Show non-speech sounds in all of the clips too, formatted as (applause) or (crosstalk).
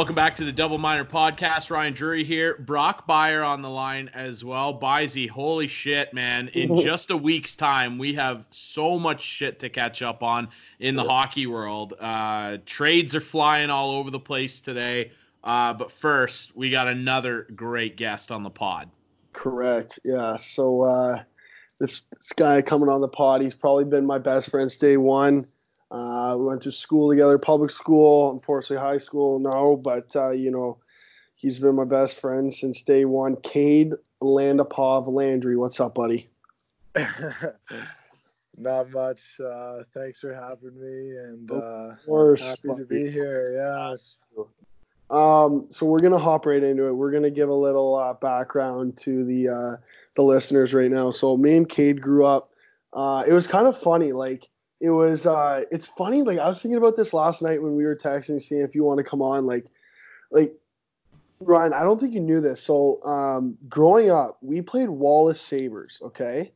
Welcome back to the Double Minor Podcast. Ryan Drury here. Brock Byer on the line as well. Bisey, holy shit, man. In (laughs) just a week's time, we have so much shit to catch up on in the hockey world. Uh, trades are flying all over the place today. Uh, but first, we got another great guest on the pod. Correct. Yeah. So uh, this, this guy coming on the pod, he's probably been my best friend day one. Uh, we went to school together, public school, unfortunately high school, no, but uh, you know, he's been my best friend since day one. Cade Landapov Landry, what's up, buddy? (laughs) Not much. Uh, thanks for having me, and Of uh, course, happy buddy. to be here. Yeah, Um, so we're gonna hop right into it. We're gonna give a little uh, background to the uh, the listeners right now. So me and Cade grew up. Uh, it was kind of funny. Like it was. Uh, it's funny. Like I was thinking about this last night when we were texting, seeing if you want to come on. Like, like Ryan, I don't think you knew this. So um, growing up, we played Wallace Sabers. Okay.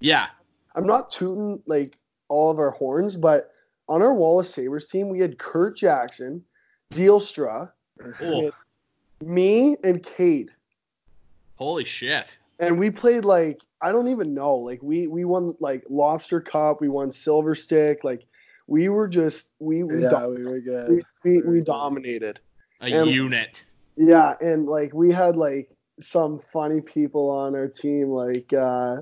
Yeah. I'm not tooting like all of our horns, but on our Wallace Sabres team, we had Kurt Jackson, Dealstra, Oh, me, and Cade. holy shit. And we played like I don't even know. Like we we won like Lobster Cup, we won Silver Stick. Like we were just we we, yeah, dom- we were good. we, we, we dominated. A And- unit. Yeah, and like we had like some funny people on our team, like uh,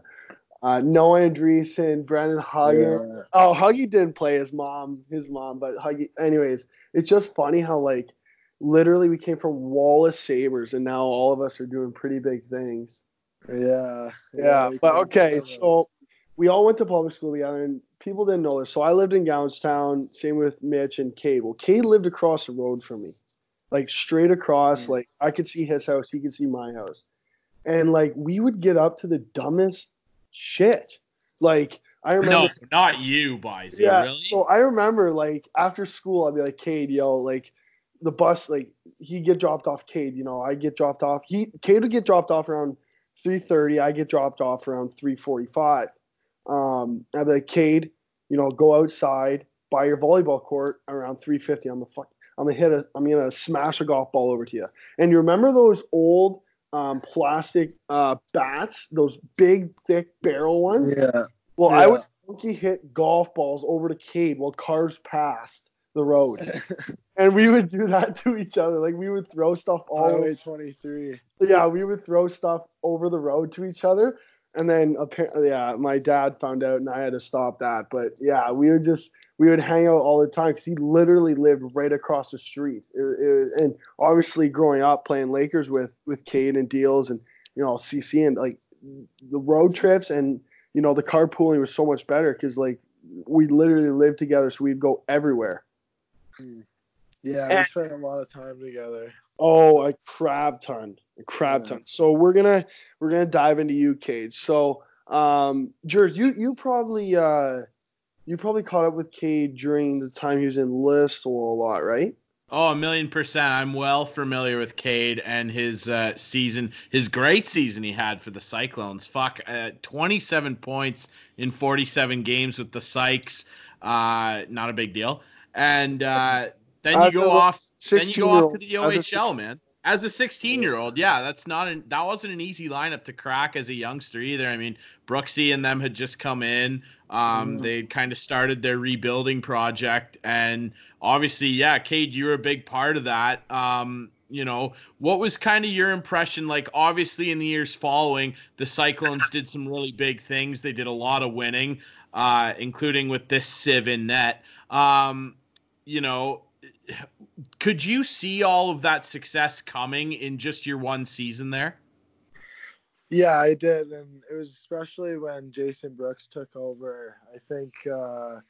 uh, Noah Andreessen, Brandon Hagen. Yeah. Oh, Huggy didn't play his mom, his mom, but Huggy. Anyways, it's just funny how like literally we came from Wallace Sabers, and now all of us are doing pretty big things. Yeah, Yeah, we but okay, so we all went to public school together, and people didn't know this. So I lived in Gowanstown. Same with Mitch and Cade. Well, Cade lived across the road from me, like straight across. Mm. Like I could see his house, he could see my house, and like we would get up to the dumbest shit. Like I remember. No, not you, Bisey. Yeah. Really? So I remember like after school, I'd be like, Cade, yo, like the bus, like he get dropped off. Cade, you know, I get dropped off. He Cade would get dropped off around three thirty. I get dropped off around three forty five. Um, I'd be like, Cade, you know, go outside, buy your volleyball court around three fifty. I'm the fuck. I'm gonna hit a. I'm gonna smash a golf ball over to you. And you remember those old um, plastic uh, bats, those big, thick barrel ones? yeah, Well, I Yeah. would monkey hit golf balls over to Cade while cars passed the road, (laughs) and we would do that to each other. Like we would throw stuff all. the way 23. Yeah, we would throw stuff over the road to each other, and then apparently, yeah, my dad found out, and I had to stop that. But yeah, we would just we would hang out all the time because he literally lived right across the street. It, it, and obviously, growing up playing Lakers with with Cade and Deals, and you know CC and like the road trips and you know the carpooling was so much better because like we literally lived together, so we'd go everywhere. Yeah, we spent a lot of time together. Oh, a crab ton, a crab Yeah. ton. So we're gonna we're gonna dive into you, Cage. So, um, Jers, you you probably uh, you probably caught up with Cade during the time he was in Listowel a lot, right? Oh, a million percent. I'm well familiar with Cade and his uh, season, his great season he had for the Cyclones. Fuck, uh, 27 points in 47 games with the Sykes. Uh, not a big deal. And uh, then you go off. Then you go off to the 16-year-old, as a OHL, man. As a 16 year old, yeah, that's not an that wasn't an easy lineup to crack as a youngster either. I mean, Brooksy and them had just come in. Um, Mhm. they kind of started their rebuilding project, and obviously, yeah, Cade, you were a big part of that. Um, you know, what was kind of your impression? Like, obviously, in the years following, the Cyclones did some really big things. They did a lot of winning, uh, including with this Civ in net. Um, you know, could you see all of that success coming in just your one season there? Yeah, I did, and it was especially when Jason Brooks took over. I think uh,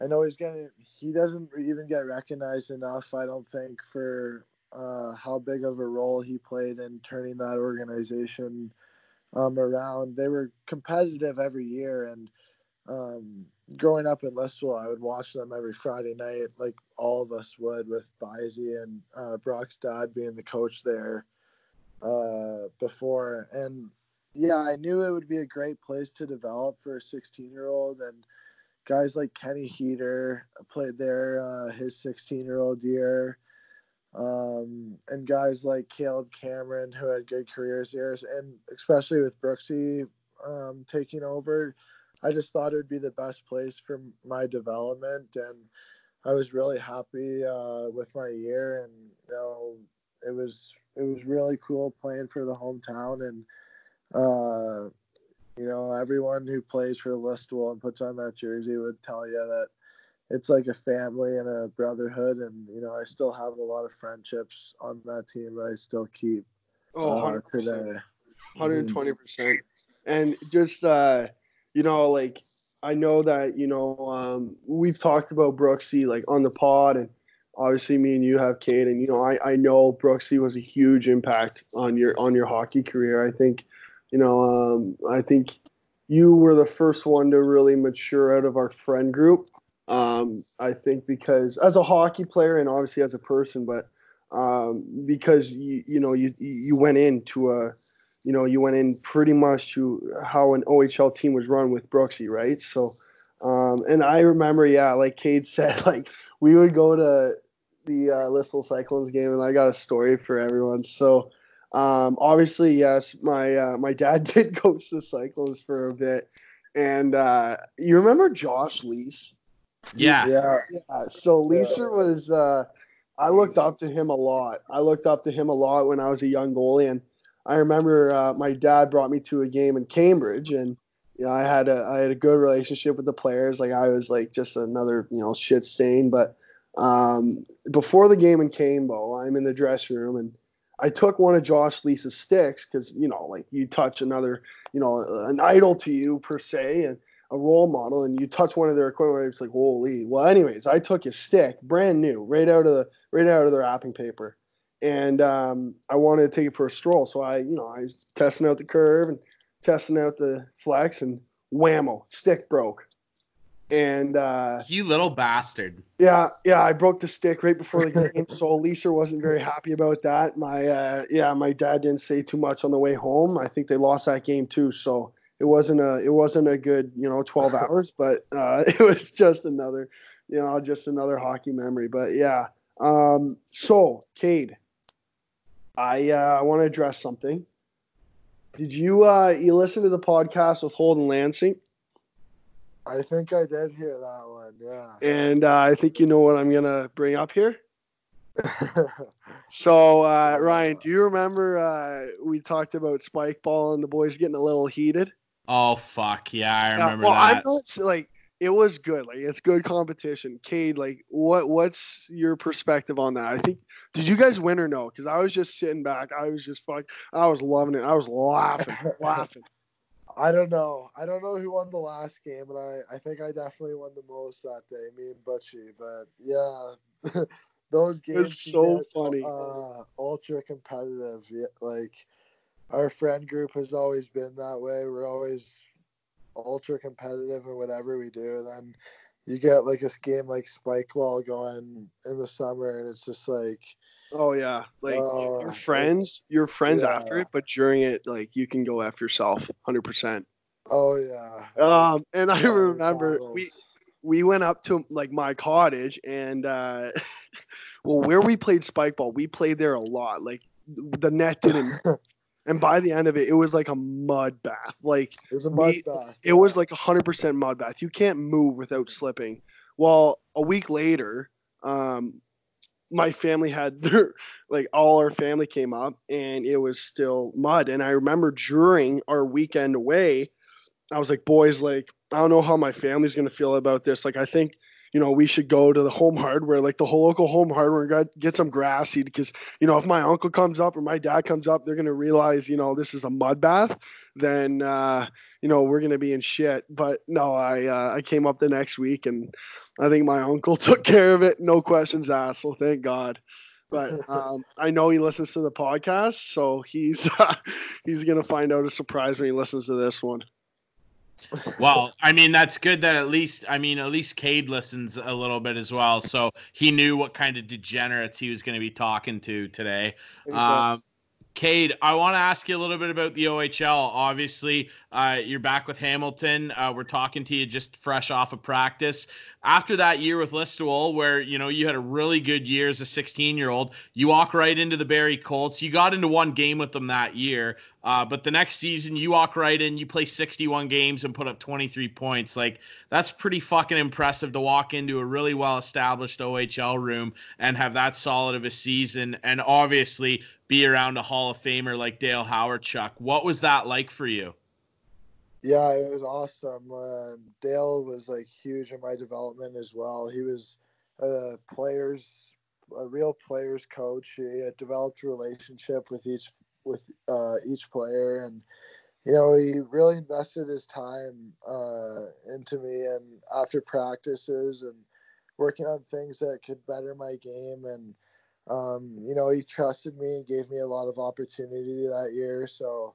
I know he's gonna. He doesn't even get recognized enough. I don't think for uh, how big of a role he played in turning that organization um, around. They were competitive every year, and um, growing up in Listowel, I would watch them every Friday night, like all of us would, with Bisey and uh, Brock's dad being the coach there uh, before. And yeah, I knew it would be a great place to develop for a 16 year old. And guys like Kenny Heater played there uh, his 16 year old year. um, and guys like Caleb Cameron who had good careers here, and especially with Brooksy um, taking over, I just thought it would be the best place for my development, and I was really happy uh, with my year, and you know it was it was really cool playing for the hometown, and uh, you know everyone who plays for Listowel and puts on that jersey would tell you that it's like a family and a brotherhood and you know i still have a lot of friendships on that team that i still keep oh uh, today. 120% and just uh you know like i know that you know um we've talked about brooksy like on the pod and obviously me and you have Kate and you know I, I know Brooksy was a huge impact on your on your hockey career. I think you know um, I think you were the first one to really mature out of our friend group um, I think because as a hockey player and obviously as a person, but um, because you you know you you went into a you know you went in pretty much to how an OHL team was run with Brooksy, right? So. Um, and I remember, yeah, like Cade (laughs) said, like we would go to the uh, Listowel Cyclones game, and I got a story for everyone. So, um, obviously, yes, my uh, my dad (laughs) did coach the Cyclones for a bit, and uh, you remember Josh Lees? Yeah. Yeah. Yeah. So Leeser was uh I looked up to him a lot. I looked up to him a lot when I was a young goalie and I remember uh, my dad brought me to a game in Cambridge and you know I had a I had a good relationship with the players like I was like just another you know shit stain but um, before the game in Cambo I'm in the dressing room and I took one of Josh Leese's sticks because you know like you touch another you know an idol to you per se and a role model and you touch one of their equipment, it's like holy. Well, anyways, I took his stick, brand new, right out of the right out of the wrapping paper, and um, I wanted to take it for a stroll. So I, you know, I was testing out the curve and testing out the flex, and whammo, stick broke. And uh, you little bastard. Yeah, yeah, I broke the stick right before the game, so Lisa wasn't very happy about that. My uh, yeah, my dad didn't say too much on the way home. I think they lost that game too, so it wasn't a it wasn't a good you know 12 (laughs) hours but uh, (laughs) it was just another you know just another hockey memory but yeah um, so Cade I uh, want to address something. Did you uh, you listen to the podcast with Holden Lansing I think I did hear that one yeah. And uh, I think you know what I'm gonna bring up here? So uh, Ryan, do you remember uh, we talked about spike ball and the boys getting a little heated? Oh fuck. Yeah, I remember well, that. I'm not like it was good. Like it's good competition. Cade, like what what's your perspective on that? I think did you guys win or no? Because I was just sitting back. I was just fuck. I was loving it. I was laughing, (laughs) laughing. I don't know. I don't know who won the last game, but I, I think I definitely won the most that day, me and Butchie. But yeah, (laughs) those games so get, funny. Uh, ultra competitive. Yeah, like our friend group has always been that way. We're always ultra competitive or whatever we do. then you get like this game like Spike Ball going in the summer, and it's just like, oh yeah, like uh, your friends, your friends yeah. after it, but during it, like you can go after yourself, hundred percent. Oh yeah. Um, and I remember we we went up to like my cottage, and uh, (laughs) well, where we played Spike Ball, we played there a lot. Like the net didn't (laughs) and by the end of it, it was like a mud bath. Like it was a mud we, bath. It was like a hundred percent mud bath. You can't move without slipping. Well, a week later, um, my family had their (laughs) like all our family came up and it was still mud. And I remember during our weekend away, I was like, boys, like I don't know how my family's gonna feel about this. Like I think you know, we should go to the home hardware, like the whole local home hardware, and get some grass seed because, you know, if my uncle comes up or my dad comes up, they're going to realize, you know, this is a mud bath. Then, uh, you know, we're going to be in shit. But no, I uh, I came up the next week and I think my uncle (laughs) took care of it, no questions asked. So thank God. But (laughs) um, I know he listens to the podcast, so he's uh, (laughs) he's gonna find out a surprise when he listens to this one well, I mean that's good that at least I mean at least Cade listens a little bit as well, so he knew what kind of degenerates he was going to be talking to today. Um, Cade, I want to ask you a little bit about the OHL. Obviously, uh, you're back with Hamilton. Uh, we're talking to you just fresh off of practice. After that year with Listowel, where you know you had a really good year as a 16 year old, you walk right into the Barrie Colts. You got into one game with them that year, uh, but the next season you walk right in, you play 61 games and put up 23 points. Like that's pretty fucking impressive to walk into a really well established OHL room and have that solid of a season. And obviously be around a Hall of Famer like Dale Hawerchuk. What was that like for you? Yeah, it was awesome. Uh, Dale was like huge in my development as well. He was a players, a real players coach. He developed a relationship with each with uh, each player, and you know he really invested his time uh, into me. And after practices and working on things that could better my game and um, you know, he trusted me and gave me a lot of opportunity that year. So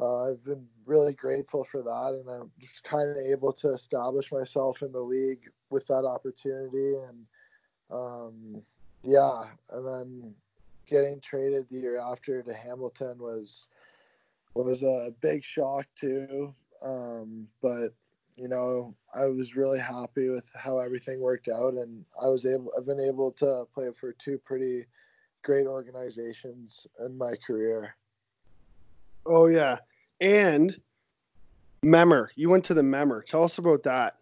uh, I've been really grateful for that, and I'm just kind of able to establish myself in the league with that opportunity. And um, yeah, and then getting traded the year after to Hamilton was was a big shock too. Um, but you know, I was really happy with how everything worked out, and I was able. I've been able to play for two pretty great organizations in my career. Oh yeah, and Memmer, you went to the Memmer. Tell us about that.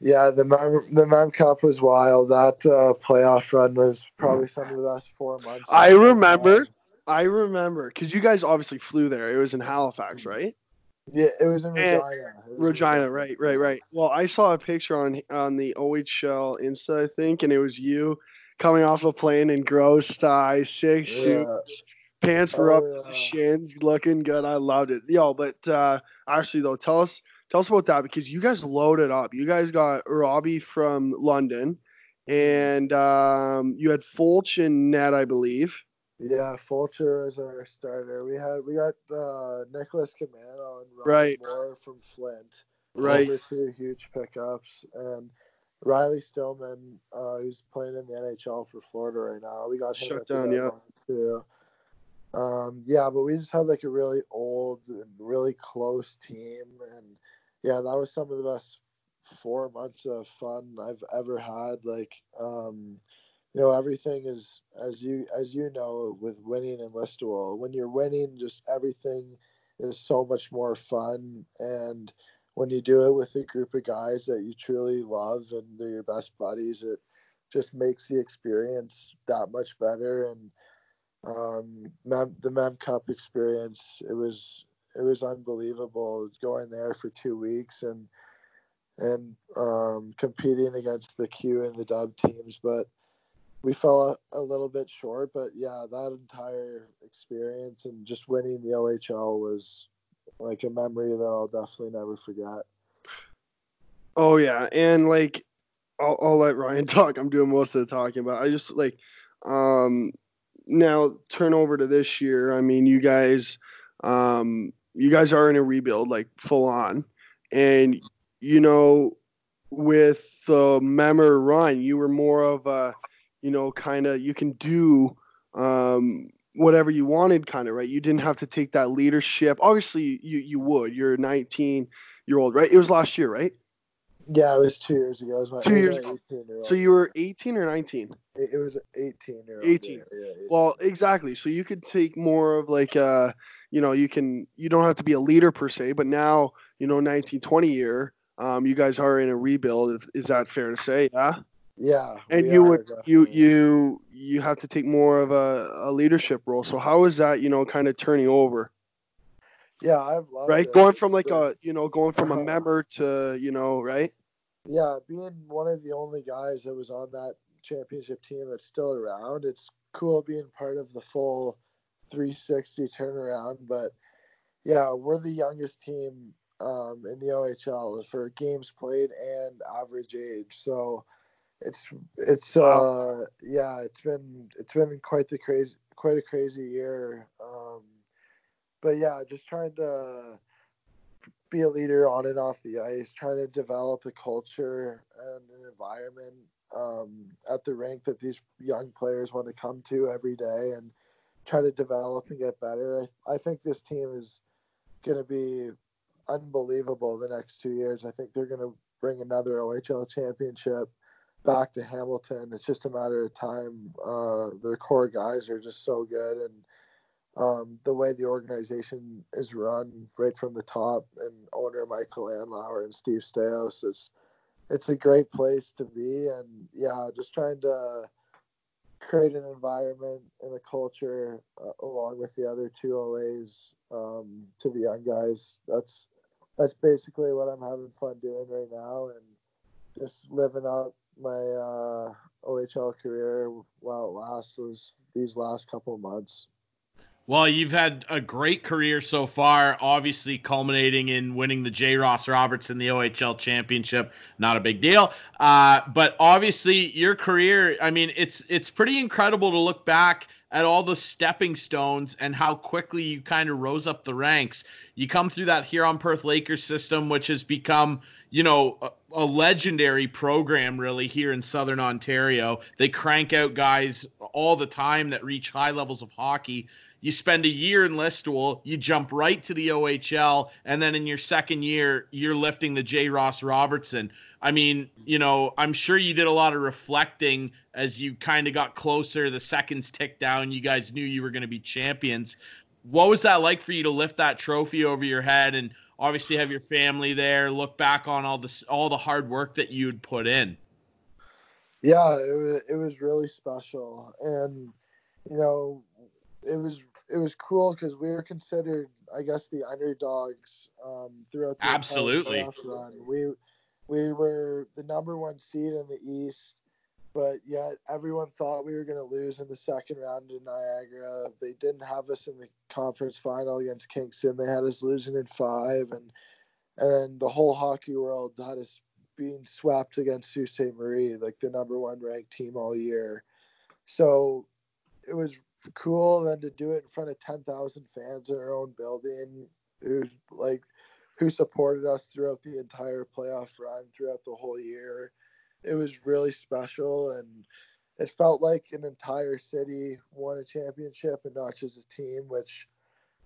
Yeah, the Mem, the Mem Cup was wild. That uh, playoff run was probably some of the best four months. I remember. I remember because you guys obviously flew there. It was in Halifax, right? Yeah, it was in Regina. Was Regina, in right, right, right. Well, I saw a picture on on the OHL Insta, I think, and it was you coming off a plane in gross tie, six yeah. shoes, pants were oh, up yeah. to the shins, looking good. I loved it, yo. But uh, actually, though, tell us tell us about that because you guys loaded up. You guys got Robbie from London, and um, you had Fulch and Net, I believe. Yeah, Fulcher is our starter. We had we got uh, Nicholas Caamano and right. Moore from Flint. Right. Those two huge pickups. And Riley Stillman, uh, who's playing in the NHL for Florida right now. We got shut down, yeah. Too. Um, yeah, but we just had like a really old and really close team, and yeah, that was some of the best four months of fun I've ever had. Like, um, you know everything is as you as you know with winning in Listowel. When you're winning, just everything is so much more fun. And when you do it with a group of guys that you truly love and they're your best buddies, it just makes the experience that much better. And um, Mem, the Mem Cup experience, it was it was unbelievable. Going there for two weeks and and um, competing against the Q and the Dub teams, but we fell a, a, little bit short, but yeah, that entire experience and just winning the OHL was like a memory that I'll definitely never forget. Oh yeah, and like I'll, I'll let Ryan (laughs) talk. I'm doing most of the talking, but I just like um now turn over to this year. I mean, you guys um you guys are in a rebuild like full on, and you know with the Memmer run, you were more of a you know, kind of you can do um, whatever you wanted, kind of right. You didn't have to take that leadership. Obviously, you you would. You're 19 year old, right? It was last year, right? Yeah, it was two years ago. It two years ago. So you were 18 or 19? It, was 18. 18. Yeah, yeah, well, exactly. So you could take more of like, uh, you know, you can, you don't have to be a leader per se, but now, you know, 19, 20 year, um, you guys are in a rebuild. Is that fair to say? Yeah. Yeah, and you would definitely. you you you have to take more of a, a leadership role. So how is that you know kind of turning over? Yeah, I've right it. going from like a you know going from a (laughs) member to you know right. Yeah, being one of the only guys that was on that championship team that's still around, it's cool being part of the full 360 turnaround. But yeah, we're the youngest team um, in the OHL for games played and average age. So it's it's wow. uh yeah it's been it's been quite the crazy quite a crazy year um but yeah just trying to be a leader on and off the ice trying to develop a culture and an environment um at the rink that these young players want to come to every day and try to develop and get better. I, I think this team is going to be unbelievable the next two years. I think they're going to bring another OHL championship back to Hamilton. It's just a matter of time. Uh, their core guys are just so good, and um, the way the organization is run right from the top, and owner Michael Andlauer and Steve Staios is it's a great place to be. And yeah, just trying to create an environment and a culture uh, along with the other two OAs um, to the young guys. That's that's basically what I'm having fun doing right now, and just living up my uh, OHL career while it lasts was these last couple months. Well, you've had a great career so far, obviously culminating in winning the J. Ross Robertson the OHL championship. Not a big deal, uh, but obviously your career. I mean, it's it's pretty incredible to look back at all the stepping stones and how quickly you kind of rose up the ranks. You come through that here on Perth Lakers system, which has become, you know, a, a, legendary program really here in Southern Ontario. They crank out guys all the time that reach high levels of hockey. You spend a year in Listowel, you jump right to the OHL, and then in your second year, you're lifting the J. Ross Robertson. I mean, you know, I'm sure you did a lot of reflecting as you kind of got closer, the seconds ticked down, you guys knew you were going to be champions. What was that like for you to lift that trophy over your head and obviously have your family there, look back on all this all the hard work that you'd put in? Yeah, it was, it was really special and you know, it was it was cool because we were considered, I guess, the underdogs um, throughout the absolutely. We we were the number one seed in the East, but yet everyone thought we were going to lose in the second round in Niagara. They didn't have us in the conference final against Kingston. They had us losing in five, and and the whole hockey world had us being swept against Sault Ste. Marie, like the number one ranked team all year. So it was cool then to do it in front of 10,000 fans in our own building. Was like who supported us throughout the entire playoff run, throughout the whole year. It was really special, and it felt like an entire city won a championship and not just a team, which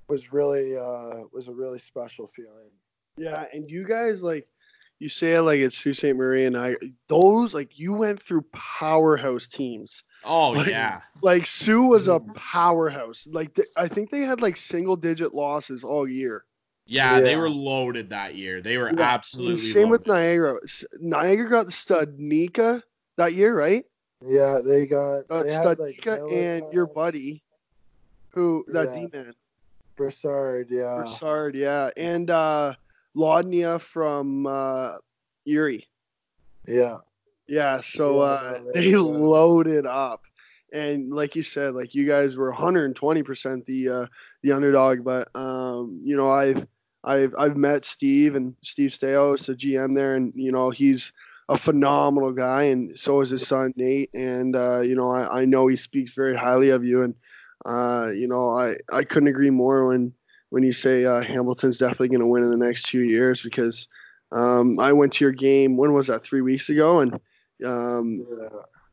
was really uh, was a really special feeling. Yeah, and you guys like you say it like it's Sault Ste. Marie and I those like you went through powerhouse teams. Oh like, yeah. Like Soo was a powerhouse. Like th- I think they had like single digit losses all year. Yeah, yeah, they were loaded that year. They were yeah. absolutely same loaded. with Niagara. Niagara got the stud Nika that year, right? Yeah, they got uh, they stud like, Nika and your buddy, who that yeah. D man, Broussard, yeah, Broussard, yeah, and uh Lodnia from uh Erie. Yeah, yeah. So uh they loaded up and like you said, like you guys were 120 percent the uh, the underdog. But um, you know, I've I've I've met Steve and Steve Staios, the GM there, and you know he's a phenomenal guy, and so is his son Nate. And uh, you know, I, I know he speaks very highly of you, and uh, you know, I I couldn't agree more when when you say uh, Hamilton's definitely going to win in the next two years because um, I went to your game. When was that? Three weeks ago, and um,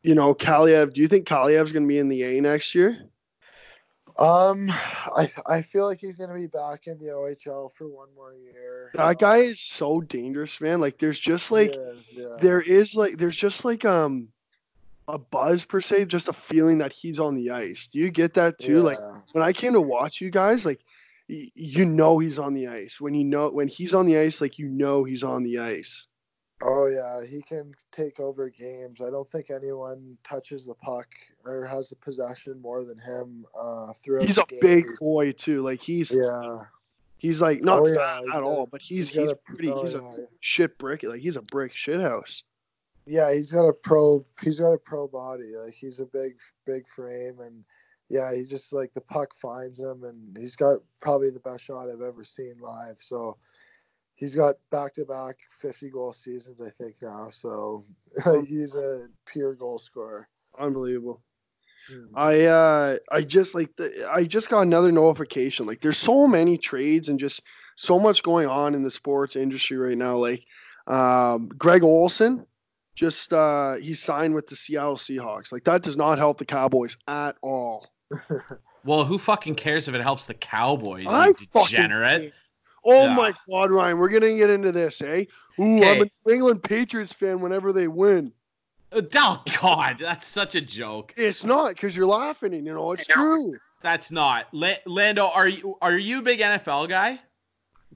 you know, Kaliyev. Do you think Kaliyev's going to be in the A next year? Um, I I feel like he's gonna be back in the OHL for one more year. That guy is so dangerous, man. Like there's just like is, yeah. there is like there's just like um a buzz per se, just a feeling that he's on the ice. Do you get that too? Yeah. Like when I came to watch you guys, like y- you know he's on the ice. When you know when he's on the ice, like you know he's on the ice. Oh yeah, he can take over games. I don't think anyone touches the puck or has the possession more than him. Uh, throughout he's a game. big boy too. Like he's yeah, he's like not oh, fat yeah, at all, but he's he's, he's pretty. Oh, he's yeah. a shit brick. Like he's a brick shit house. Yeah, he's got a pro. He's got a pro body. Like he's a big big frame and. Yeah, he just like the puck finds him, and he's got probably the best shot I've ever seen live. So, he's got back to back 50 goal seasons, I think now. So (laughs) he's a pure goal scorer. Unbelievable. Mm-hmm. I uh I just like the, I just got another notification. Like there's so many trades and just so much going on in the sports industry right now. Like um Greg Olsen just uh he signed with the Seattle Seahawks. Like that does not help the Cowboys at all. (laughs) Well, who fucking cares if it helps the Cowboys? I you fucking degenerate. Hate- Oh Yeah. my god, Ryan, we're gonna get into this, eh? Ooh, I'm a New England Patriots fan whenever they win. Oh God, that's such a joke. It's not because you're laughing, and you know it's true. That's not. La- Lando, are you are you a big NFL guy?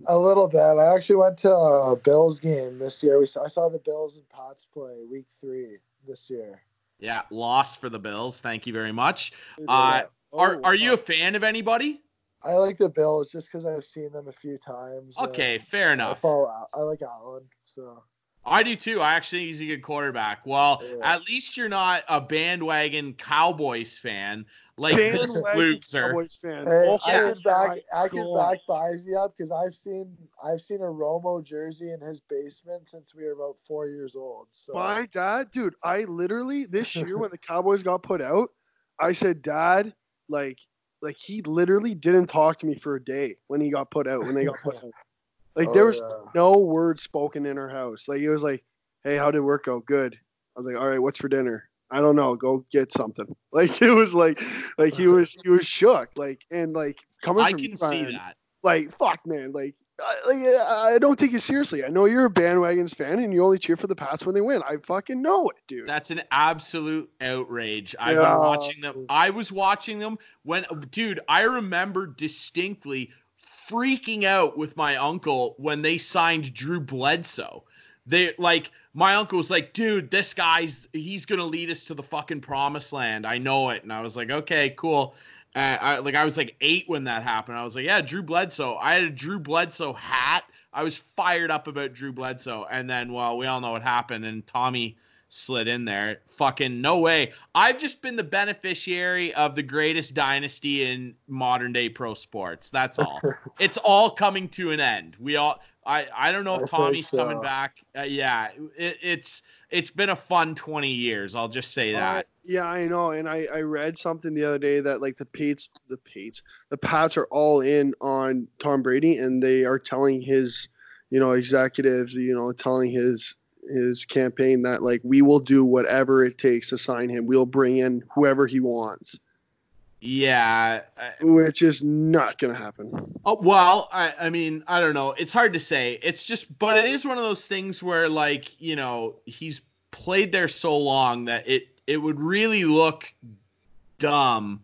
A little bit. I actually went to a Bills game this year. We saw, I saw the Bills and Pats play week three this year. Yeah, loss for the Bills. Thank you very much. Uh, Are Oh, are you a fan of anybody? I like the Bills just because I've seen them a few times. Okay, fair I enough. follow. I like Allen, so I do too. I actually think he's a good quarterback. Well, Yeah. at least you're not a bandwagon Cowboys fan like this Bandwagon loser. Cowboys fan. Hey, Oh I yeah. can back. my I can God. back Bisey up because I've seen I've seen a Romo jersey in his basement since we were about four years old. So My dad, dude, I literally this year when the Cowboys got put out, I said, Dad, like, like he literally didn't talk to me for a day when he got put out. When they got put (laughs) out, like Oh, there was yeah. no word spoken in our house. Like it was like, Hey, how did work go? Good. I was like, All right, what's for dinner? I don't know. Go get something. (laughs) Like it was like, like he (laughs) was he was shook. Like and like coming I can see that. like fuck man like I, I don't take you seriously. I know you're a bandwagons fan and you only cheer for the Pats when they win. I fucking know it, dude. That's an absolute outrage. I've Yeah. been watching them. I was watching them when, dude, I remember distinctly freaking out with my uncle when they signed Drew Bledsoe. They like my uncle was like, dude, this guy's he's gonna lead us to the fucking promised land. I know it. And I was like, okay, cool. Uh, I like I was like eight when that happened. I was like, yeah, Drew Bledsoe. I had a Drew Bledsoe hat. I was fired up about Drew Bledsoe, and then well, we all know what happened, and Tommy slid in there. Fucking no way. I've just been the beneficiary of the greatest dynasty in modern day pro sports. That's all. (laughs) it's all coming to an end. We all. I I don't know if Tommy's so. coming back. Uh, yeah, it, it's it's been a fun twenty years. I'll just say Uh, that. yeah, I know. And I, I read something the other day that like the Pates, the Pates, the Pats are all in on Tom Brady, and they are telling his, you know, executives, you know, telling his his campaign that like we will do whatever it takes to sign him. We'll bring in whoever he wants, Yeah. I- which is not gonna happen. Oh, well, I, I mean, I don't know. It's hard to say. It's just, but it is one of those things where, like, you know, he's played there so long that it it would really look dumb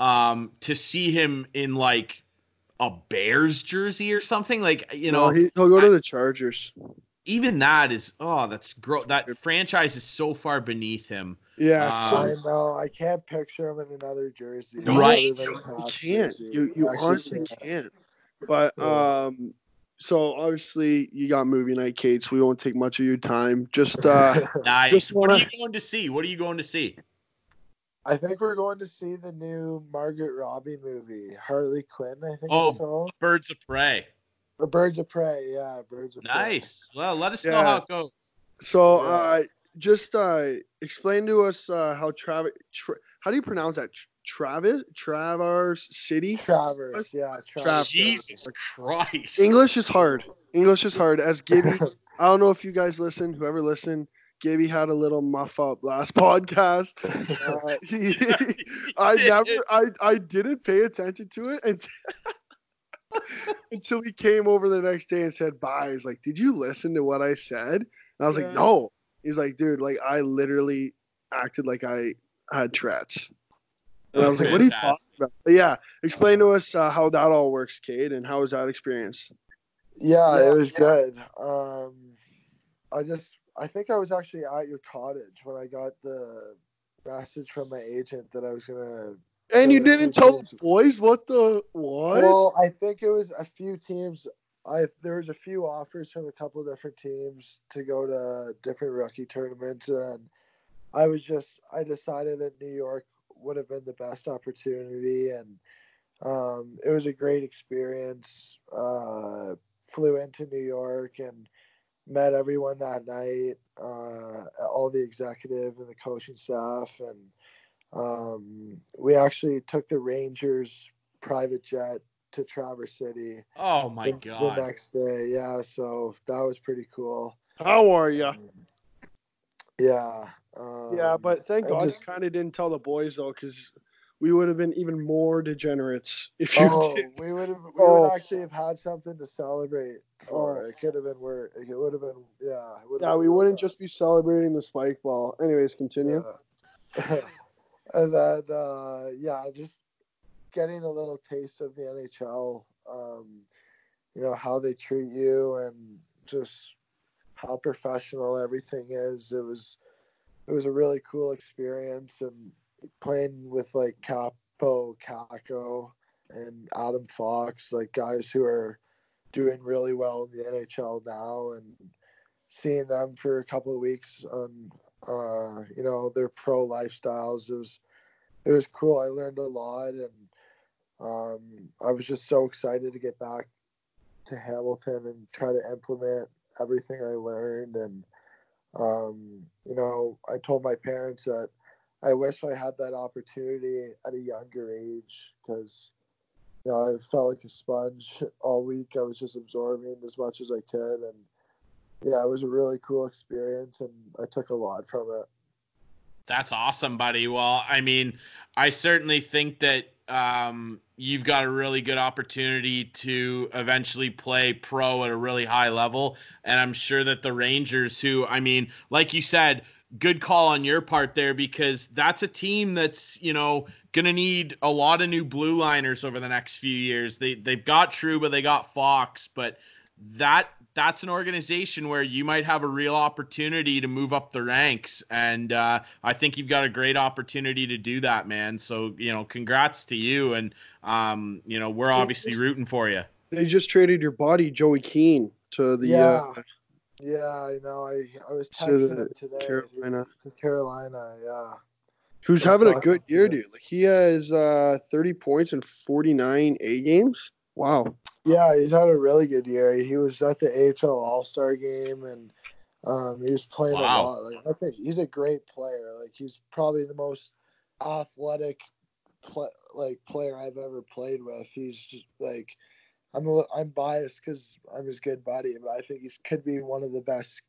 um, to see him in like a Bears jersey or something. Like, you know, he, he'll go to the Chargers. even that is oh, that's gross. That franchise is so far beneath him. Yeah, Um, so I know. I can't picture him in another jersey. Right. you can't. You you Actually honestly can't. can't. But um, so obviously you got movie night, Kate. So we won't take much of your time. Just uh, (laughs) Nice. Just what are wanna- you going to see? What are you going to see? I think we're going to see the new Margaret Robbie movie, Harley Quinn. I think Oh. it's called. Birds of Prey. Or Birds of Prey. Yeah, Birds of Prey. Nice. Well, let us know how it goes. so Yeah. uh, just uh, explain to us uh, how Travis. Tra- how do you pronounce that? Travis Travers City. Travers. Yeah, Travers. Jesus Christ. English is hard. English is hard. As Gibby, (laughs) I don't know if you guys listen. Whoever listened, Gibby had a little muff up last (laughs) podcast. (laughs) Uh, he, I never, I, I didn't pay attention to it until, until he came over the next day and said bye. He's like, "Did you listen to what I said?" And I was Yeah. like, "No." He's like, "Dude, like I literally acted like I had Tourette's." And I was like, "What are you talking about?" But yeah, explain to us uh, how that all works, Cade, and how was that experience? Yeah, Yeah, it was good. Um, I just, I think I was actually at your cottage when I got the message from my agent that I was gonna. And you didn't it's tell the boys what the what? Well, I think it was a few teams. I there was a few offers from a couple of different teams to go to different rookie tournaments, and I was just, I decided that New York would have been the best opportunity, and um, it was a great experience. Uh, flew into New York and met everyone that night, uh, all the executive and the coaching staff, and um, we actually took the Rangers private jet to Traverse City Oh my the, god. the next day. Yeah, so that was pretty cool. how are you? Yeah. Um, yeah, but thank I God just- you kind of didn't tell the boys though, because we would have been even more degenerates (laughs) if you Oh, did. we would have. We Oh. would If you did. we would have. We would actually have had something to celebrate. or Oh. It could have been where it would have been. Yeah. It would have Yeah, been we wouldn't fun. just be celebrating the spike ball. Anyways, continue. Yeah. (laughs) and then, uh, yeah, just getting a little taste of the NHL. Um, you know how they treat you and just how professional everything is. It was, it was a really cool experience and playing with like Kaapo, Kakko, and Adam Fox, like guys who are doing really well in the NHL now, and seeing them for a couple of weeks on uh, you know, their pro lifestyles. It was it was cool. I learned a lot and um, I was just so excited to get back to Hamilton and try to implement everything I learned and um, you know, I told my parents that I wish I had that opportunity at a younger age because you know, I felt like a sponge all week. I was just absorbing as much as I could and yeah, it was a really cool experience and I took a lot from it. That's awesome, buddy. Well, I mean, I certainly think that um, you've got a really good opportunity to eventually play pro at a really high level. And I'm sure that the Rangers, who, I mean, like you said, good call on your part there because that's a team that's, you know, going to need a lot of new blue liners over the next few years. They, they've got Trouba, they got Fox, but that that's an organization where you might have a real opportunity to move up the ranks and uh, i think you've got a great opportunity to do that man so you know congrats to you and um, you know we're obviously rooting for you They just traded your buddy Joey Keane to the Yeah. uh, Yeah, I know. I, I was To texting the today. Carolina. To Carolina, yeah. who's Good having a good year, dude. Like he has uh, 30 points in 49 A games. Wow. Yeah, he's had a really good year. He was at the AHL All Star game and um, he was playing Wow. a lot. Like I think he's a great player. Like he's probably the most athletic like player I've ever played with. He's just like I'm a, I'm biased because I'm his good buddy, but I think he could be one of the best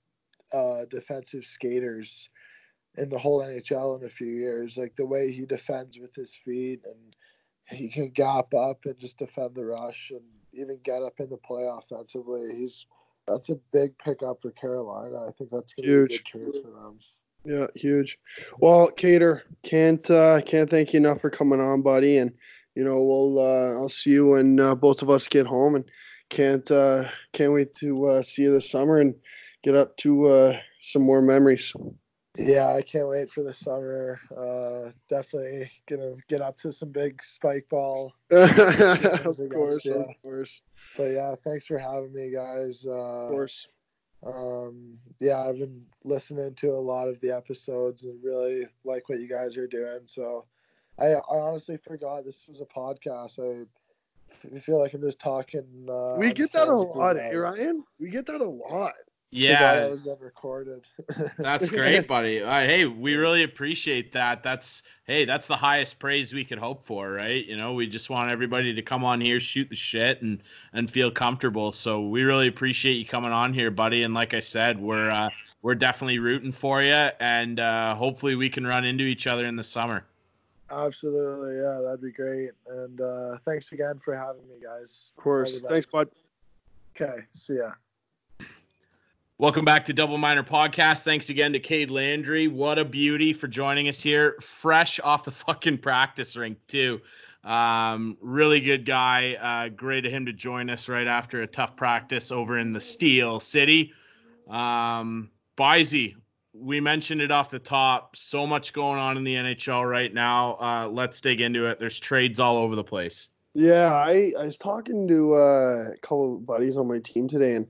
uh, defensive skaters in the whole NHL in a few years. Like the way he defends with his feet and he can gap up and just defend the rush and even get up in the play offensively. He's that's a big pickup for Carolina. I think that's going to be a Huge. good trade for them. Yeah, huge. Well, Cater, can't uh, can't thank you enough for coming on, buddy. And you know, we'll uh, I'll see you when uh, both of us get home, and can't uh, can't wait to uh, see you this summer and get up to uh, some more memories. Yeah, I can't wait for the summer. Uh, definitely gonna get up to some big spike ball. (laughs) of course, of course, But yeah, thanks for having me, guys. Uh, of course. um yeah i've been listening to a lot of the episodes and really like what you guys are doing so i i honestly forgot this was a podcast I feel like i'm just talking uh We get that a phone with you lot, eh. Ryan? We get that a lot. Forgot yeah i was getting recorded (laughs) That's great, buddy. Uh, hey, we really appreciate that. That's hey, that's the highest praise we could hope for, right? You know, we just want everybody to come on here, shoot the shit, and and feel comfortable. So we really appreciate you coming on here, buddy. And like I said, we're uh, we're definitely rooting for you, and uh, hopefully we can run into each other in the summer. absolutely yeah that'd be great and uh thanks again for having me guys Of course. Thanks, bud. okay see ya Welcome back to Double Minor Podcast. Thanks again to Cade Landry. What a beauty for joining us here, fresh off the (laughs) fucking practice rink too. Um, really good guy. Uh, great of him to join us right after a tough practice over in the Steel City. Um, we mentioned it off the top. So much going on in the NHL right now. Uh, let's dig into it. There's trades all over the place. Yeah, I, I was talking to uh, a couple of buddies on my team today, and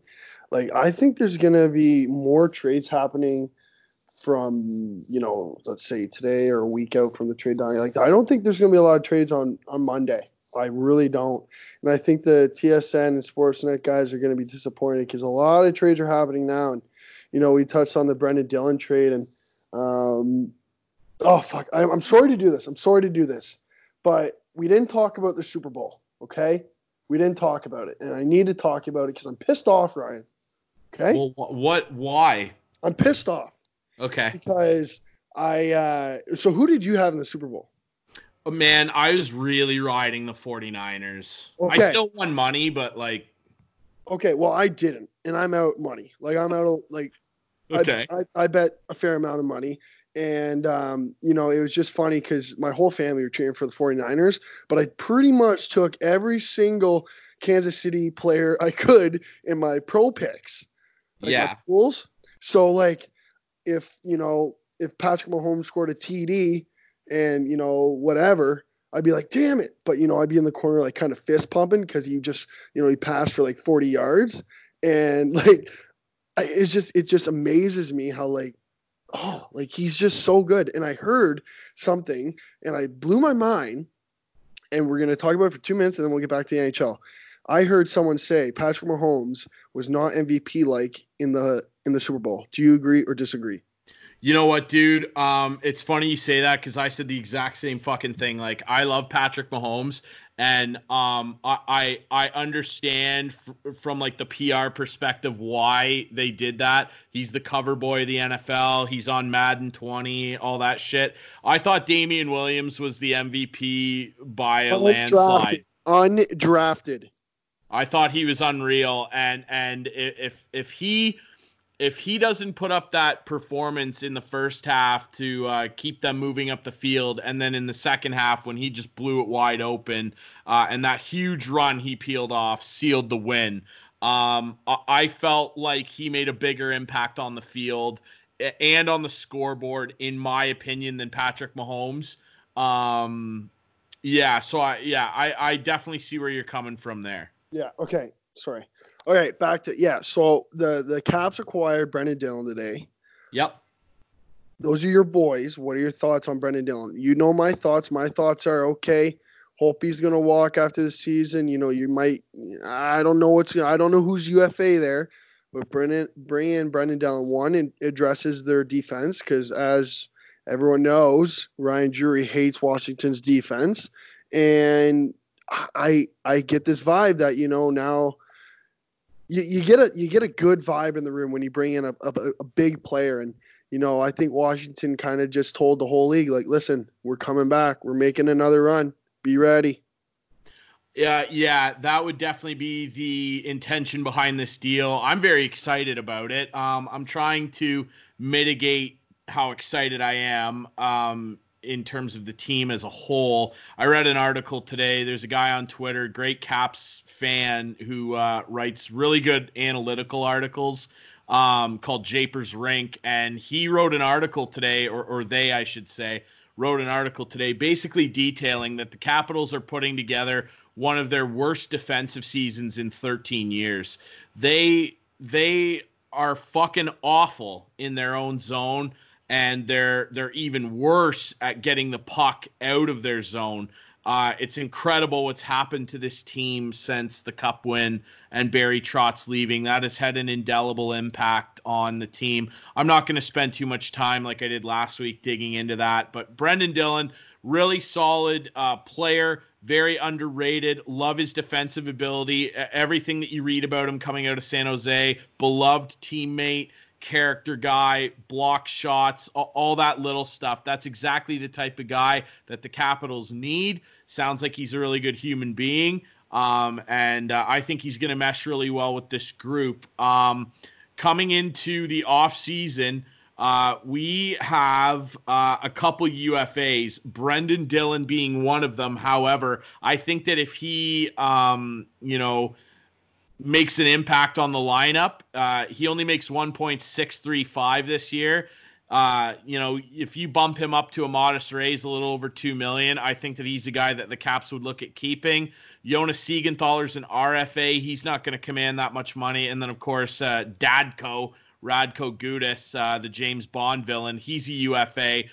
like I think there's gonna be more trades happening from you know let's say today or a week out from the trade deadline. Like I don't think there's gonna be a lot of trades on on Monday. I really don't, and I think the TSN and Sportsnet guys are gonna be disappointed because a lot of trades are happening now, and you know we touched on the Brendan Dillon trade, and um, oh fuck, I'm, I'm sorry to do this. I'm sorry to do this, but we didn't talk about the Super Bowl, okay? We didn't talk about it, and I need to talk about it because I'm pissed off, Ryan. Okay, Well, wh- what? Why? I'm pissed off Okay. because I. Uh, so who did you have in the Super Bowl? Oh, man, I was really riding the 49ers. Okay. I still won money, but like, Okay, well I didn't, and I'm out money. Like I'm out of like I- okay. I, I, bet a fair amount of money. And, um, you know, it was just funny because my whole family were cheering for the 49ers, but I pretty much took every single Kansas City player I could in my pro picks. Like yeah. pools. So, like, if, you know, if Patrick Mahomes scored a TD and, you know, whatever, I'd be like, damn it. But, you know, I'd be in the corner, like, kind of fist pumping because he just, you know, he passed for like 40 yards. And, (laughs) like, I, it's just it just amazes me how like oh like he's just so good and i heard something and i blew my mind and we're going to talk about it for two minutes and then we'll get back to the nhl i heard someone say patrick mahomes was not mvp like in the in the super bowl do you agree or disagree You know what, dude? Um, it's funny you say that because I said the exact same fucking thing. Like, I love Patrick Mahomes, and um, I I, I understand f- from like the PR perspective why they did that. He's the cover boy of the NFL. He's on Madden 20, all that shit. I thought Damien Williams was the MVP by a landslide. undrafted undrafted I thought he was unreal, and and if if he if he doesn't put up that performance in the first half to uh, keep them moving up the field, and then in the second half when he just blew it wide open, uh, and that huge run he peeled off sealed the win. Um, I- felt like he made a bigger impact on the field and on the scoreboard, in my opinion, than Patrick Mahomes. Um, yeah, so I yeah I I definitely see where you're coming from there. Yeah. Okay. Sorry. All right. Back to yeah. So the the Caps acquired Brendan Dillon today. Yep. Those are your boys. What are your thoughts on Brendan Dillon? You know my thoughts. My thoughts are okay. Hope he's gonna walk after the season. You know, you might. I don't know what's. I don't know who's UFA there, but Brendan bring in Brendan Dillon one and addresses their defense because as everyone knows, Ryan Jury hates Washington's defense, and I I get this vibe that you know now you, you get a you get a good vibe in the room when you bring in a, a, a big player. And you know I think Washington kind of just told the whole league like listen we're coming back. We're making another run. Be ready. Yeah, yeah, that would definitely be the intention behind this deal. I'm very excited about it. Um, I'm trying to mitigate how excited I am. Um, in terms of the team as a whole. I read an article today. There's a guy on Twitter, great Caps fan, who uh, writes really good analytical articles um, called Japers Rink, and he wrote an article today, or, or they, I should say, wrote an article today, basically detailing that the Capitals are putting together one of their worst defensive seasons in 13 years. They they are fucking awful in their own zone and they're they're even worse at getting the puck out of their zone. Uh, it's incredible what's happened to this team since the cup win and Barry Trotz leaving. That has had an indelible impact on the team. I'm not going to spend too much time like I did last week digging into that, but Brendan Dillon, really solid uh, player, very underrated. Love his defensive ability. Everything that you read about him coming out of San Jose, beloved teammate character guy, block shots, all that little stuff. That's exactly the type of guy that the Capitals need. Sounds like he's a really good human being. Um, and uh, I think he's going to mesh really well with this group. Um, coming into the off season, uh, we have uh, a couple UFAs, Brendan Dillon being one of them. However, I think that if he, um, you know, makes an impact on the lineup, uh, he only makes 1.635 this year. Uh, you know, if you bump him up to a modest raise, a little over two million, I think that he's a guy that the Caps would look at keeping. Jonas Siegenthaler's an RFA; he's not going to command that much money. And then, of course, uh, Dadko, Radko Gudas, uh, the James Bond villain, he's a UFA.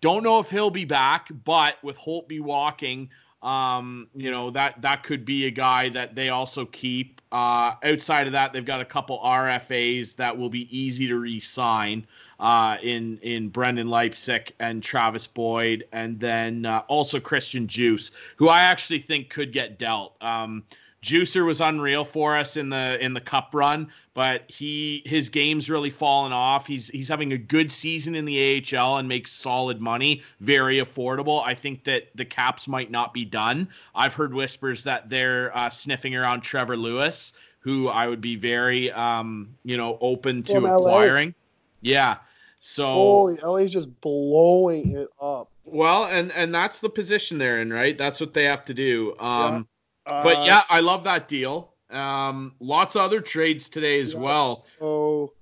Don't know if he'll be back, but with Holtby walking, um, you know that that could be a guy that they also keep. Uh, outside of that, they've got a couple RFAs that will be easy to re-sign uh, in in Brendan Leipsic and Travis Boyd, and then uh, also Christian Djoos, who I actually think could get dealt. Um, Juicer was unreal for us in the in the cup run, but he his game's really fallen off. He's he's having a good season in the AHL and makes solid money, very affordable. I think that the Caps might not be done. I've heard whispers that they're uh, sniffing around Trevor Lewis, who I would be very um, you know open to From LA. acquiring. Yeah. So Holy, LA's just blowing it up. well, and and that's the position they're in, right? That's what they have to do. Um, Uh, but yeah, I love that deal. Um, lots of other trades today as yeah, well. So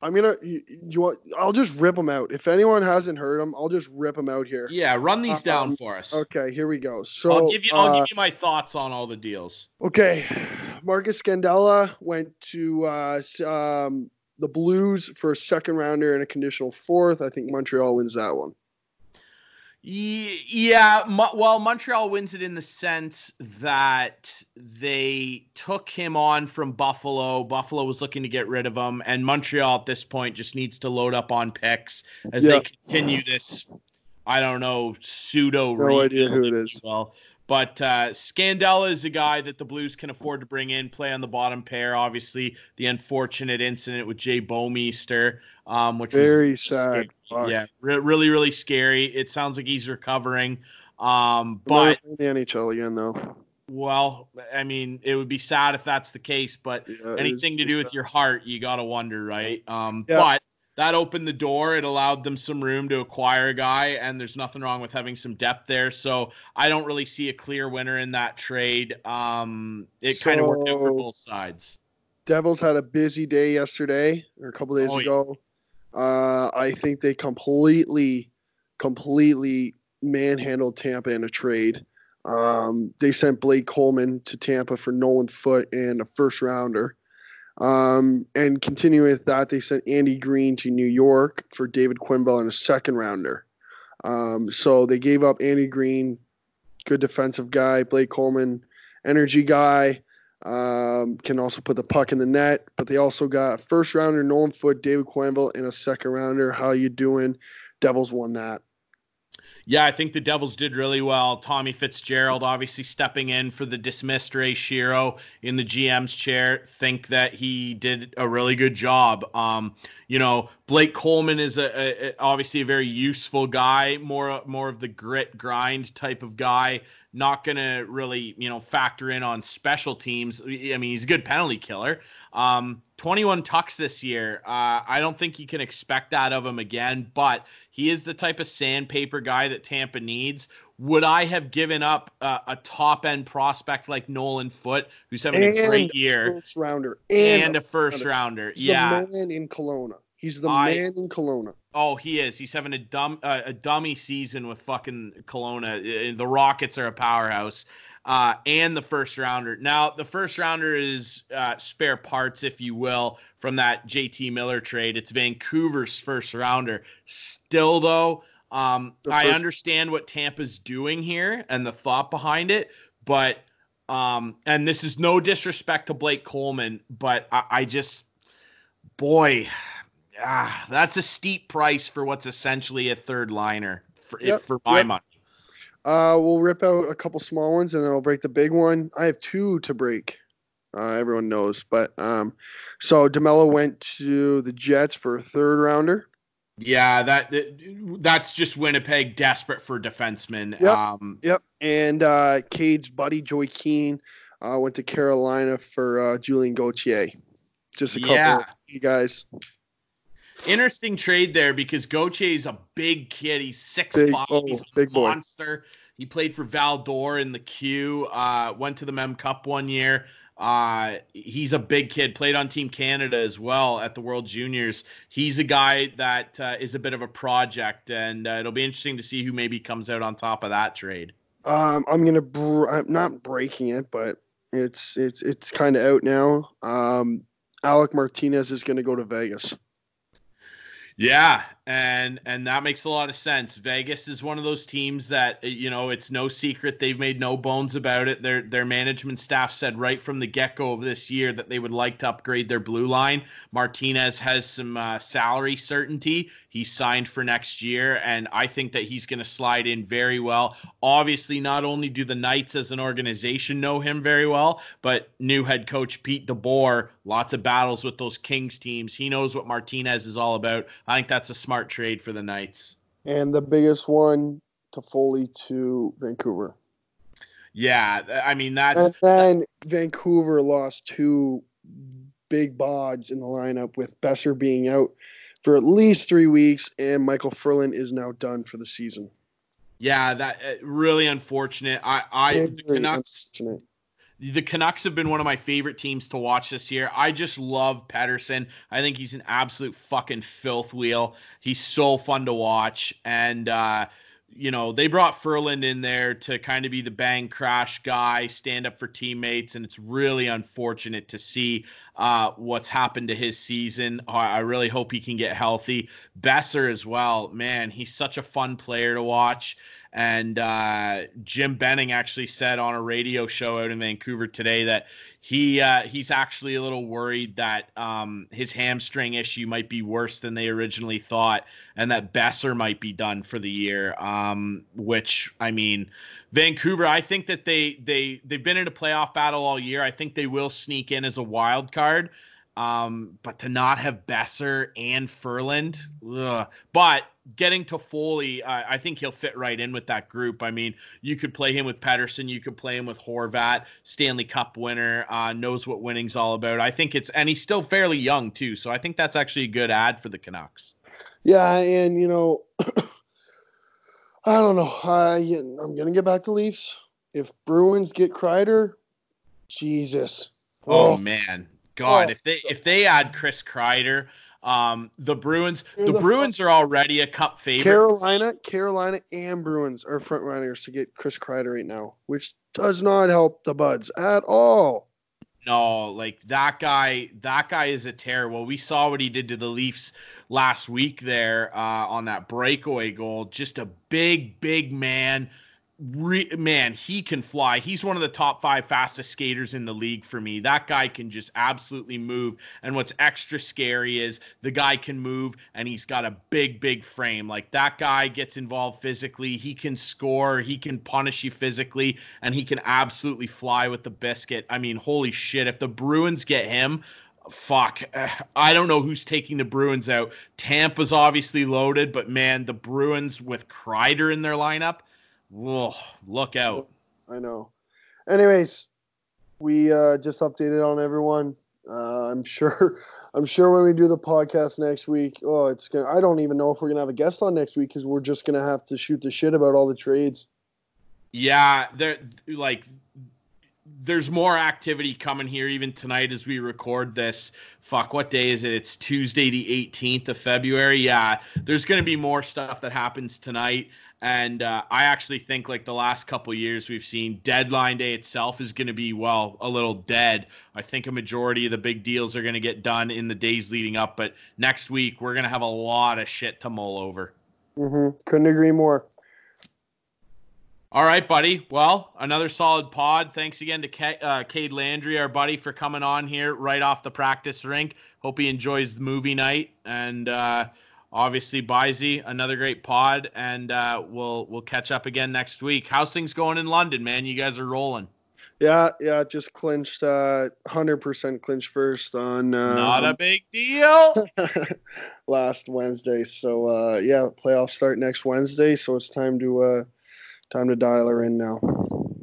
I'm gonna. You, you want? I'll just rip them out. If anyone hasn't heard them, I'll just rip them out here. Yeah, run these down Um, for us. Okay, here we go. So I'll give you. I'll uh, give you my thoughts on all the deals. Okay, Marcus Scandella went to uh, um, the Blues for a second rounder and a conditional fourth. I think Montreal wins that one. Ye- Yeah, well, Montreal wins it in the sense that they took him on from Buffalo. Buffalo was looking to get rid of him, and Montreal at this point just needs to load up on picks as Yeah. they continue this. I don't know pseudo. No idea who it is. will. But uh, Scandella is a guy that the Blues can afford to bring in, play on the bottom pair. Obviously, the unfortunate incident with Jay Bouwmeester, um, which was Very scary. sad. Yeah, re- really, really scary. It sounds like he's recovering. Um, But in the NHL again, though. well, I mean, it would be sad if that's the case. But Yeah, anything to do pretty with your heart, you gotta wonder, right? Um, Yeah. but that opened the door. It allowed them some room to acquire a guy, and there's nothing wrong with having some depth there. So I don't really see a clear winner in that trade. Um, it kind of worked out for both sides. Devils had a busy day yesterday or a couple days Oh, yeah. ago. Uh, I think they completely, completely manhandled Tampa in a trade. Um, they sent Blake Coleman to Tampa for Nolan Foote and a first rounder. Um, and continuing with that, they sent Andy Greene to New York for David Quenneville and a second rounder. Um, so they gave up Andy Greene, good defensive guy, Blake Coleman, energy guy um, can also put the puck in the net. But they also got first rounder, Nolan Foote, David Quenneville, and a second rounder. How you doing? Devils won that. Yeah, I think the Devils did really well. Tommy Fitzgerald obviously stepping in for the dismissed Ray Shero in the GM's chair. Think that he did a really good job. Um, you know, Blake Coleman is a, a, obviously a very useful guy, more more of the grit grind type of guy. Not gonna really, you know, factor in on special teams. I mean, he's a good penalty killer. Um, 21 tucks this year. Uh, I don't think you can expect that of him again, but he is the type of sandpaper guy that Tampa needs. Would I have given up uh, a top end prospect like Nolan Foote, who's having a great year, First rounder and, a first rounder? He's Yeah. the man in Kelowna. He's the I- man in Kelowna. Oh, he is. He's having a dumb uh, a dummy season with fucking Kelowna. Uh, The Rockets are a powerhouse. Uh, and the first rounder. Now, the first rounder is uh, spare parts, if you will, from that JT Miller trade. It's Vancouver's first rounder. Still, though, um, The I understand what Tampa's doing here and the thought behind it, but um, and this is no disrespect to Blake Coleman, but I, I just, boy, ah, that's a steep price for what's essentially a third liner for, Yep, for my yep. money. Uh, we'll rip out a couple small ones and then I'll break the big one. I have two to break. Uh, everyone knows, but um, so DeMelo went to the Jets for a third rounder. Yeah, that, that that's just Winnipeg desperate for defensemen. Yep. Um, Yep. And uh, Cade's buddy Joey Keane uh, went to Carolina for uh, Julian Gauthier. Just a couple Yeah. of you guys. interesting trade there because Gauthier is a big kid. He's six Big- five. oh, He's a big boy. He played for Val d'Or in the Q. Uh, went to the Mem Cup one year. Uh, he's a big kid. Played on Team Canada as well at the World Juniors. He's a guy that uh, is a bit of a project, and uh, it'll be interesting to see who maybe comes out on top of that trade. Um, I'm gonna. Br- I'm not breaking it, but it's it's it's kind of out now. Um, Alec Martinez is gonna go to Vegas. Yeah, and and that makes a lot of sense. Vegas is one of those teams that you know it's no secret they've made no bones about it. Their their management staff said right from the get go of this year that they would like to upgrade their blue line. Martinez has some uh, salary certainty. He's signed for next year, and I think that he's going to slide in very well. Obviously, not only do the Knights as an organization know him very well, but new head coach Pete DeBoer, lots of battles with those Kings teams. He knows what Martinez is all about. I think that's a smart trade for the Knights. And the biggest one, Toffoli to Vancouver. Yeah, I mean that's. And then Vancouver lost two big bods in the lineup with Boeser being out for at least three weeks, and Michael Ferland is now done for the season. Yeah, that uh, really unfortunate. I, I the Canucks, the Canucks have been one of my favorite teams to watch this year. I just love Pettersson. I think he's an absolute fucking filth wheel. He's so fun to watch, and uh, you know, they brought Ferland in there to kind of be the bang crash guy, stand up for teammates, and it's really unfortunate to see uh, what's happened to his season. I really hope he can get healthy. Boeser as well, man, he's such a fun player to watch. And uh, Jim Benning actually said on a radio show out in Vancouver today that he uh, he's actually a little worried that um, his hamstring issue might be worse than they originally thought, and that Boeser might be done for the year. Um, which I mean, Vancouver, I think that they they they've been in a playoff battle all year. I think they will sneak in as a wild card. Um, but to not have Boeser and Ferland, ugh. but getting Toffoli, uh, I think he'll fit right in with that group. I mean, you could play him with Pettersson, you could play him with Horvat, Stanley Cup winner, uh, knows what winning's all about. I think it's, and he's still fairly young too, so I think that's actually a good ad for the Canucks. Yeah, and you know, (clears throat) I don't know. I I'm gonna get back to Leafs. If Bruins get Kreider, Jesus. Oh, oh man, God, oh. if they if they add Chris Kreider, um, the Bruins, the, the, Bruins are already a Cup favorite. Carolina, Carolina, and Bruins are front runners to get Chris Kreider right now, which does not help the Buds at all. No, like that guy, that guy is a terror. Well, we saw what he did to the Leafs last week there uh, on that breakaway goal. Just a big, big man Re- man, he can fly. He's one of the top five fastest skaters in the league for me. That guy can just absolutely move. And what's extra scary is the guy can move and he's got a big, big frame. Like that guy gets involved physically. He can score, he can punish you physically, and he can absolutely fly with the biscuit. I mean, holy shit. If the Bruins get him, fuck. (sighs) I don't know who's taking the Bruins out. Tampa's obviously loaded, but man, the Bruins with Kreider in their lineup Whoa, look out. I know. Anyways, we uh, just updated on everyone. Uh, I'm sure. (laughs) I'm sure when we do the podcast next week, oh, it's gonna. I don't even know if we're gonna have a guest on next week because we're just gonna have to shoot the shit about all the trades. Yeah, there like there's more activity coming here even tonight as we record this. Fuck, what day is it? It's Tuesday the 18th of February. Yeah, there's going to be more stuff that happens tonight. And uh, I actually think like the last couple years we've seen deadline day itself is going to be well a little dead. I think a majority of the big deals are going to get done in the days leading up, but next week we're going to have a lot of shit to mull over. Mm-hmm. Couldn't agree more. All right, buddy. Well, another solid pod. Thanks again to K- uh, Cade Landry, our buddy, for coming on here right off the practice rink. Hope he enjoys the movie night and. Uh, obviously Bizy, another great pod, and uh, we'll we'll catch up again next week. How's things going in London, man? You guys are rolling. Yeah, yeah, just clinched, uh, hundred percent clinched first on. Uh, Not a big deal. (laughs) last Wednesday, so uh, yeah, playoffs start next Wednesday, so it's time to uh, time to dial her in now.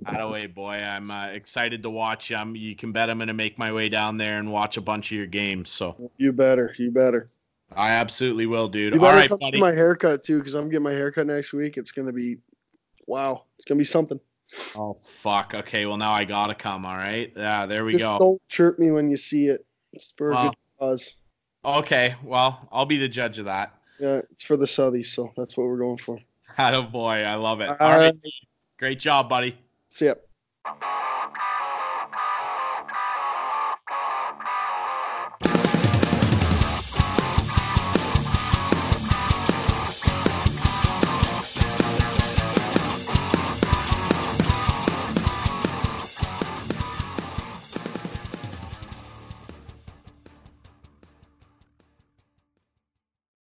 Out of way, boy. I'm uh, excited to watch. Um, you can bet I'm going to make my way down there and watch a bunch of your games. So you better, you better. I absolutely will, dude. You better come buddy. my haircut too, because I'm getting my haircut next week. It's gonna be, wow, it's gonna be something. Oh fuck. Okay, well now I gotta come. All right. Yeah, there we Just go. Don't chirp me when you see it. It's for well, a good cause. Okay, well I'll be the judge of that. Yeah, it's for the Southies, so that's what we're going for. (laughs) Oh boy, I love it. Uh, all right, great job, buddy. See ya.